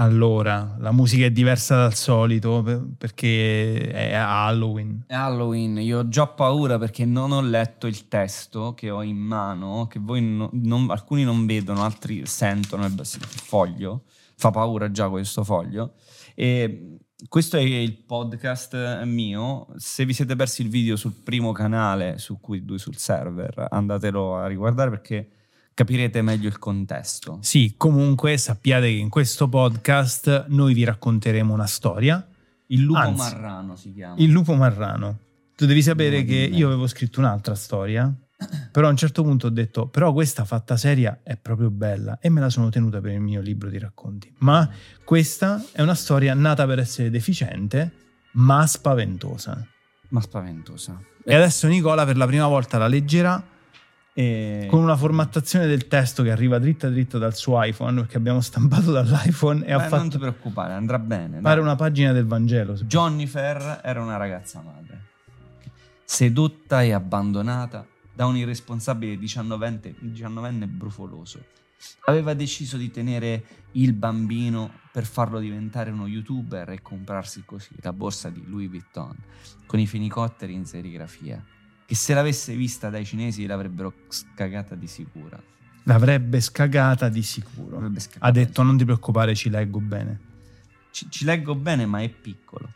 Allora, la musica è diversa dal solito per- perché è Halloween. È Halloween, io ho già paura perché non ho letto il testo che ho in mano, che voi no- non- alcuni non vedono, altri sentono il foglio. Fa paura già questo foglio. E questo è il podcast mio. Se vi siete persi il video sul primo canale su cui sul server, andatelo a riguardare perché capirete meglio il contesto. Sì, comunque sappiate che in questo podcast noi vi racconteremo una storia. Il lupo Anzi, marrano si chiama. Il lupo marrano. Tu devi sapere No, che io avevo scritto un'altra storia, però a un certo punto ho detto, però questa fatta seria è proprio bella e me la sono tenuta per il mio libro di racconti. Ma questa è una storia nata per essere deficiente, ma spaventosa. Ma spaventosa. E adesso Nicola per la prima volta la leggerà E... con una formattazione del testo che arriva dritta dritta dal suo iPhone, perché abbiamo stampato dall'iPhone e ha Beh, non ti fatto preoccupare, andrà bene. pare dai. una pagina del Vangelo. se- Jonnifer era una ragazza madre, sedotta e abbandonata da un irresponsabile 19enne, 19enne brufoloso. Aveva deciso di tenere il bambino per farlo diventare uno youtuber e comprarsi così la borsa di Louis Vuitton con i fenicotteri in serigrafia, che se l'avesse vista dai cinesi l'avrebbero scagata di sicura. L'avrebbe scagata di sicuro. Scagata Ha detto non ti preoccupare, ci leggo bene. ci, ci leggo bene, ma è piccolo.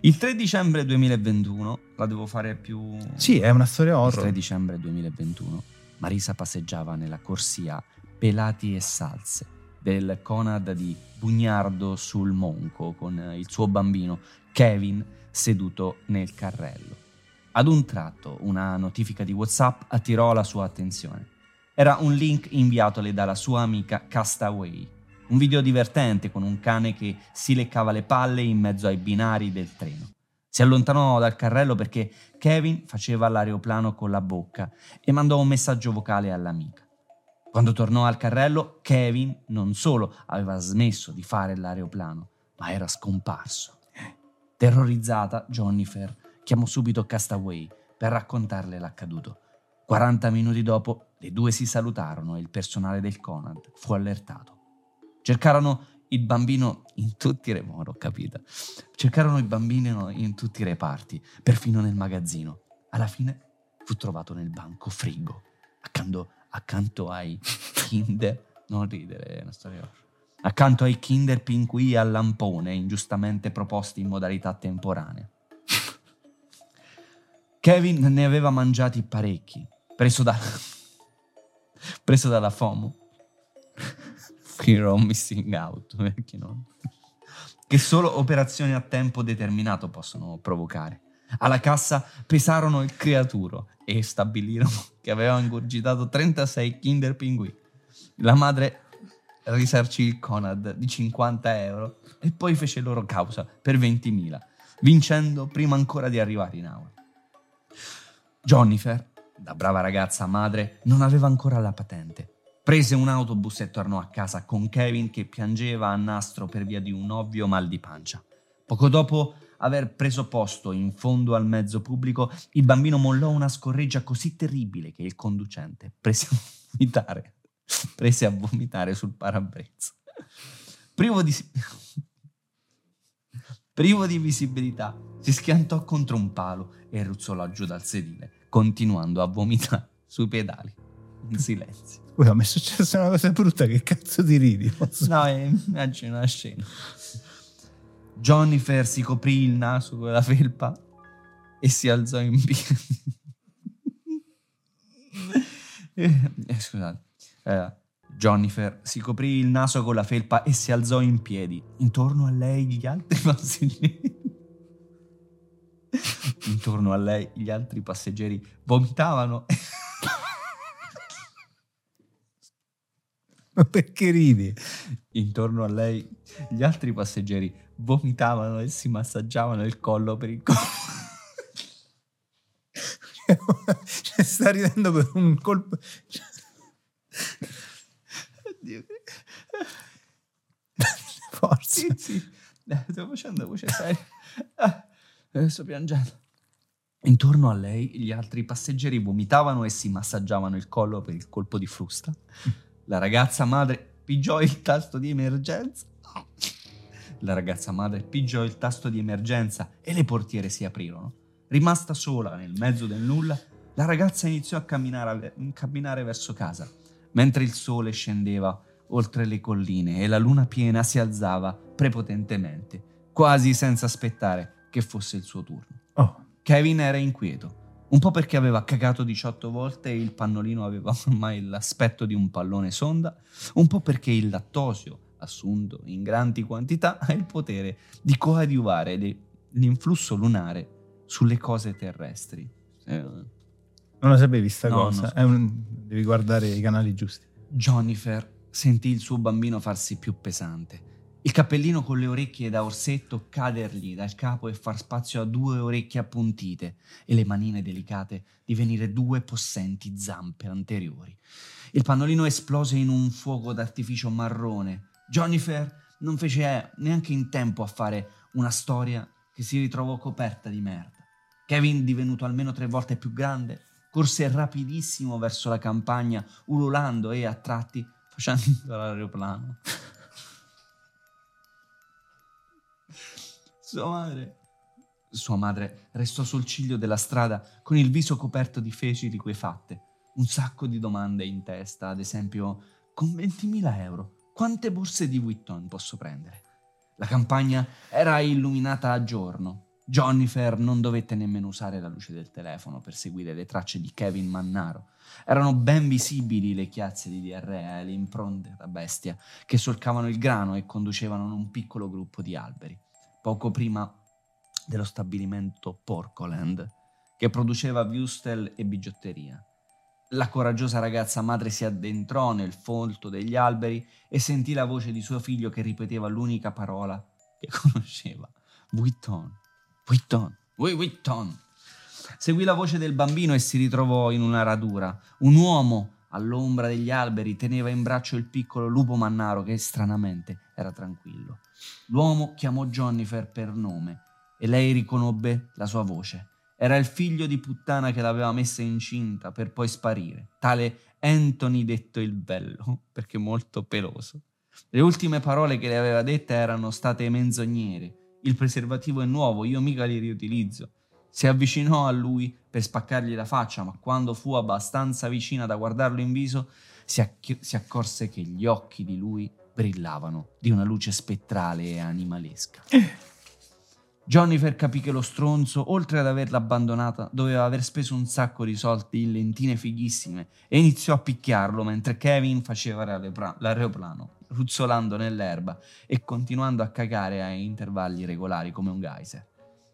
Il 3 dicembre 2021, la devo fare più... Sì, è una storia Il 3 horror. dicembre 2021, Marisa passeggiava nella corsia Pelati e Salse del Conad di Bugnardo sul Monco con il suo bambino Kevin seduto nel carrello. Ad un tratto una notifica di WhatsApp attirò la sua attenzione. Era un link inviatole dalla sua amica Castaway. Un video divertente con un cane che si leccava le palle in mezzo ai binari del treno. Si allontanò dal carrello perché Kevin faceva l'aeroplano con la bocca e mandò un messaggio vocale all'amica. Quando tornò al carrello, Kevin non solo aveva smesso di fare l'aeroplano, ma era scomparso. Terrorizzata, Jonnifer chiamò subito Castaway per raccontarle l'accaduto. 40 minuti dopo, le due si salutarono e il personale del Conad fu allertato. Cercarono il bambino in tutti i remoto, ho capito. Cercarono il bambino in tutti i reparti, perfino nel magazzino. Alla fine fu trovato nel banco frigo, accanto, accanto ai Kinder. Non ridere, è una storia. Accanto ai Kinder Pinqui al lampone, ingiustamente proposti in modalità temporanea. Kevin ne aveva mangiati parecchi, preso, da... preso dalla FOMO. Fear of missing out, perché no? Che solo operazioni a tempo determinato possono provocare. Alla cassa pesarono il creaturo e stabilirono che aveva ingurgitato 36 Kinder Pinguì. La madre risarcì il Conad di 50 euro e poi fece loro causa per 20.000, vincendo prima ancora di arrivare in aula. Jonnifer, da brava ragazza madre, non aveva ancora la patente. Prese un autobus e tornò a casa con Kevin che piangeva a nastro per via di un ovvio mal di pancia. Poco dopo aver preso posto in fondo al mezzo pubblico, il bambino mollò una scorreggia così terribile che il conducente prese a vomitare, prese a vomitare sul parabrezza. Privo di, privo di visibilità, si schiantò contro un palo e ruzzolò giù dal sedile, continuando a vomitare sui pedali, in silenzio. Scusa, mi è successa una cosa brutta, che cazzo ti ridi? No, eh, immagino una scena. Jonnifer si coprì il naso con la felpa e si alzò in piedi. Eh, scusate. Eh, Jonnifer si coprì il naso con la felpa e si alzò in piedi. Intorno a lei gli altri passeggeri. Intorno a lei gli altri passeggeri vomitavano. Ma perché ridi? Intorno a lei gli altri passeggeri vomitavano e si massaggiavano il collo per il collo. cioè, sta ridendo per un colpo. Oddio. Forza. Sì, sì. Eh, Sto facendo voce seria. Ah, sto piangendo. Intorno a lei gli altri passeggeri vomitavano e si massaggiavano il collo per il colpo di frusta. La ragazza madre pigiò il tasto di emergenza La ragazza madre pigiò il tasto di emergenza e le portiere si aprirono. Rimasta sola nel mezzo del nulla, la ragazza iniziò a camminare, a camminare verso casa, mentre il sole scendeva oltre le colline e la luna piena si alzava prepotentemente, quasi senza aspettare che fosse il suo turno. Oh, Kevin era inquieto, un po' perché aveva cagato 18 volte e il pannolino aveva ormai l'aspetto di un pallone sonda, un po' perché il lattosio, assunto in grandi quantità, ha il potere di coadiuvare l'influsso lunare sulle cose terrestri. Eh, non la sapevi sta No, cosa. so. Un- Devi guardare i canali giusti. Jennifer sentì il suo bambino farsi più pesante. Il cappellino con le orecchie da orsetto cadergli dal capo e far spazio a due orecchie appuntite e le manine delicate divenire due possenti zampe anteriori. Il pannolino esplose in un fuoco d'artificio marrone. Jennifer non fece neanche in tempo a fare una storia che si ritrovò coperta di merda. Kevin, divenuto almeno tre volte più grande, corse rapidissimo verso la campagna, ululando e a tratti facendo l'aeroplano. Sua madre. Sua madre restò sul ciglio della strada con il viso coperto di feci liquefatte, un sacco di domande in testa, ad esempio, con 20.000 euro, quante borse di Vuitton posso prendere? La campagna era illuminata a giorno. Jennifer non dovette nemmeno usare la luce del telefono per seguire le tracce di Kevin Mannaro. Erano ben visibili le chiazze di diarrea e le impronte da bestia che solcavano il grano e conducevano in un piccolo gruppo di alberi, poco prima dello stabilimento Porcoland, che produceva wurstel e bigiotteria. La coraggiosa ragazza madre si addentrò nel folto degli alberi e sentì la voce di suo figlio che ripeteva l'unica parola che conosceva: Vuitton, Vuitton, Vuitton. Seguì la voce del bambino e si ritrovò in una radura. Un uomo all'ombra degli alberi teneva in braccio il piccolo lupo mannaro che stranamente era tranquillo. L'uomo chiamò Jennifer per nome e lei riconobbe la sua voce. Era il figlio di puttana che l'aveva messa incinta per poi sparire, tale Anthony detto il bello, perché molto peloso. Le ultime parole che le aveva dette erano state menzognere. Il preservativo è nuovo, io mica li riutilizzo. Si avvicinò a lui per spaccargli la faccia, ma quando fu abbastanza vicina da guardarlo in viso, si, acchi- si accorse che gli occhi di lui brillavano di una luce spettrale e animalesca. Jennifer capì che lo stronzo, oltre ad averla abbandonata, doveva aver speso un sacco di soldi in lentine fighissime e iniziò a picchiarlo mentre Kevin faceva l'aeropla- l'aeroplano, ruzzolando nell'erba e continuando a cagare a intervalli regolari come un geyser.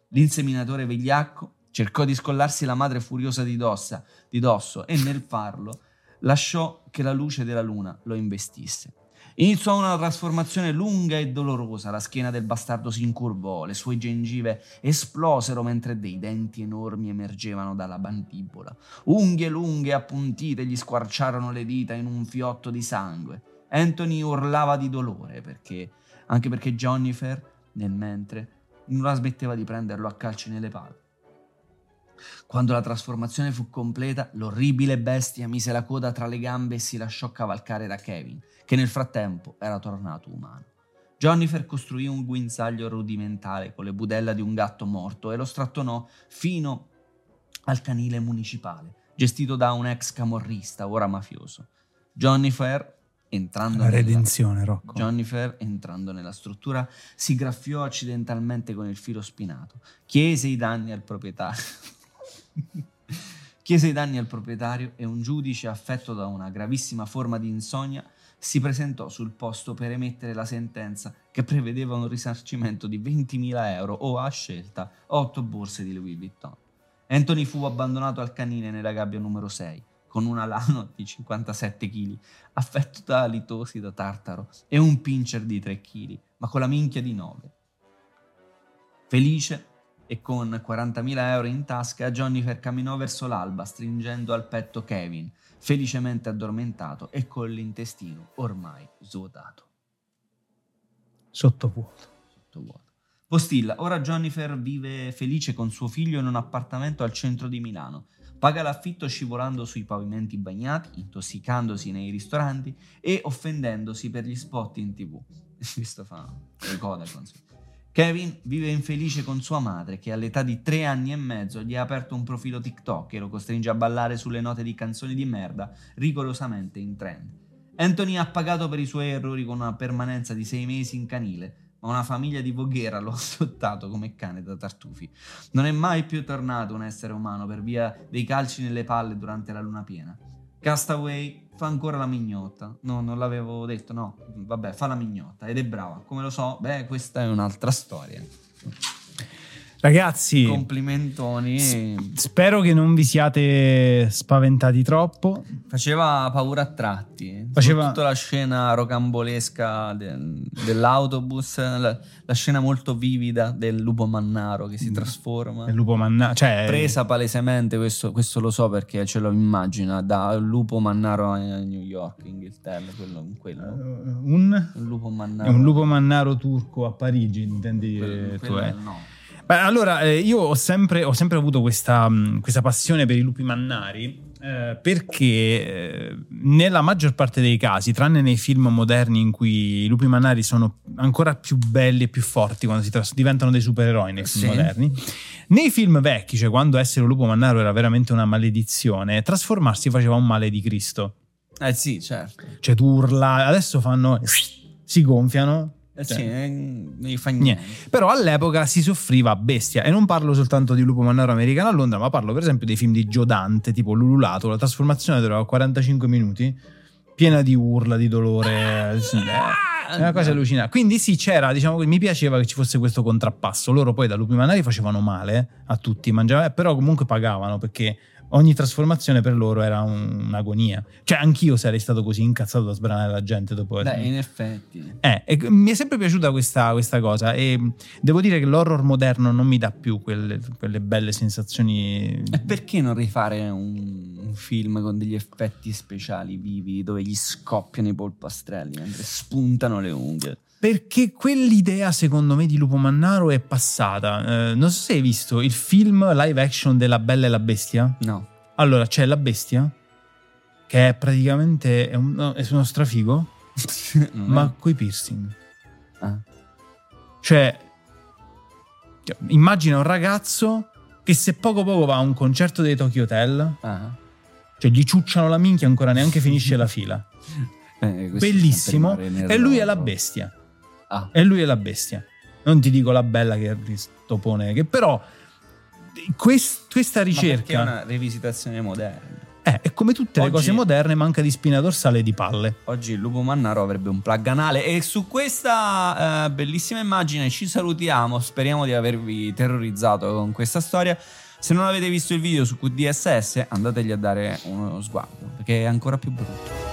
L'inseminatore vigliacco cercò di scollarsi la madre furiosa di, dossa, di dosso e nel farlo lasciò che la luce della luna lo investisse. Iniziò una trasformazione lunga e dolorosa, la schiena del bastardo si incurvò, le sue gengive esplosero mentre dei denti enormi emergevano dalla mandibola. Unghie lunghe e appuntite gli squarciarono le dita in un fiotto di sangue. Anthony urlava di dolore perché, anche perché Jennifer, nel mentre, non la smetteva di prenderlo a calci nelle palle. Quando la trasformazione fu completa, l'orribile bestia mise la coda tra le gambe e si lasciò cavalcare da Kevin, che nel frattempo era tornato umano. Jennifer costruì un guinzaglio rudimentale con le budella di un gatto morto e lo strattonò fino al canile municipale, gestito da un ex camorrista, ora mafioso. Jennifer, entrando La nella- redenzione, Rocco. Jennifer, entrando nella struttura, si graffiò accidentalmente con il filo spinato. Chiese i danni al proprietario. Chiese i danni al proprietario e un giudice affetto da una gravissima forma di insonnia si presentò sul posto per emettere la sentenza che prevedeva un risarcimento di 20.000 euro o a scelta 8 borse di Louis Vuitton. Anthony fu abbandonato al canile nella gabbia numero 6 con un alano di 57 kg, affetto da alitosi da tartaro e un pincher di 3 kg, ma con la minchia di 9. Felice e con 40.000 euro in tasca, Jennifer camminò verso l'alba stringendo al petto Kevin, felicemente addormentato e con l'intestino ormai svuotato. Sottovuoto. Sottovuoto. Postilla, ora Jennifer vive felice con suo figlio in un appartamento al centro di Milano. Paga l'affitto scivolando sui pavimenti bagnati, intossicandosi nei ristoranti e offendendosi per gli spot in tv. Visto fa su- Kevin vive infelice con sua madre che all'età di tre anni e mezzo gli ha aperto un profilo TikTok e lo costringe a ballare sulle note di canzoni di merda rigorosamente in trend. Anthony ha pagato per i suoi errori con una permanenza di sei mesi in canile, ma una famiglia di Voghera lo ha adottato come cane da tartufi. Non è mai più tornato un essere umano per via dei calci nelle palle durante la luna piena. Castaway fa ancora la mignotta. No, non l'avevo detto, no. Vabbè, fa la mignotta ed è brava. Come lo so? Beh, questa è un'altra storia. Ragazzi, Complimentoni. spero che non vi siate spaventati troppo. Faceva paura a tratti. Faceva- Soprattutto la scena rocambolesca de- dell'autobus, la, la scena molto vivida del lupo mannaro che si trasforma. Il lupo manna... Cioè, Presa palesemente, questo, questo lo so perché ce lo immagina, da lupo mannaro a New York, Inghilterra, quello, quello. un, Un lupo è mannaro. un lupo mannaro turco a Parigi, intendi Quello- tu, eh? no. Beh, allora, eh, io ho sempre, ho sempre avuto questa, mh, questa passione per i lupi mannari eh, perché eh, nella maggior parte dei casi, tranne nei film moderni in cui i lupi mannari sono ancora più belli e più forti quando si tras- diventano dei supereroi nei film Sì. moderni, nei film vecchi, cioè quando essere un lupo mannaro era veramente una maledizione, trasformarsi faceva un male di Cristo. Eh sì, certo. Cioè tu urla, adesso fanno... si gonfiano. Eh Cioè, sì, eh, non gli fa Niente. niente. Però all'epoca si soffriva a bestia e non parlo soltanto di Lupo Mannaro americano a Londra, ma parlo per esempio dei film di Joe Dante, tipo Lululato, la trasformazione durava 45 minuti, piena di urla, di dolore, sì, eh, è una cosa allucinante. Quindi sì, c'era, diciamo, mi piaceva che ci fosse questo contrappasso. Loro poi da Lupi Mannari facevano male a tutti, mangiavano, però comunque pagavano perché ogni trasformazione per loro era un- un'agonia. Cioè anch'io sarei stato così incazzato da sbranare la gente dopo Beh, in effetti. eh, e mi è sempre piaciuta questa, questa cosa e devo dire che l'horror moderno non mi dà più quelle, quelle belle sensazioni. E perché non rifare un, un film con degli effetti speciali vivi dove gli scoppiano i polpastrelli mentre spuntano le unghie? Perché quell'idea, secondo me, di Lupo Mannaro è passata. Eh, non so se hai visto il film live action della Bella e la Bestia. No. Allora, c'è la bestia, che è praticamente è, un- è uno strafigo, ma coi piercing. Ah. Cioè, cioè, immagina un ragazzo che se poco poco va a un concerto dei Tokyo Hotel. Ah. Cioè, gli ciucciano la minchia ancora neanche finisce la fila. Eh, Bellissimo. E lui è la bestia. Ah. E lui è la bestia. Non ti dico la bella che è topone, che però quest- questa ricerca è una rivisitazione moderna. eh, è come tutte le Oggi- cose moderne, manca di spina dorsale e di palle. Oggi il lupo mannaro avrebbe un plug anale e su questa eh, bellissima immagine ci salutiamo, speriamo di avervi terrorizzato con questa storia. Se non avete visto il video su QDSS andategli a dare uno sguardo perché è ancora più brutto.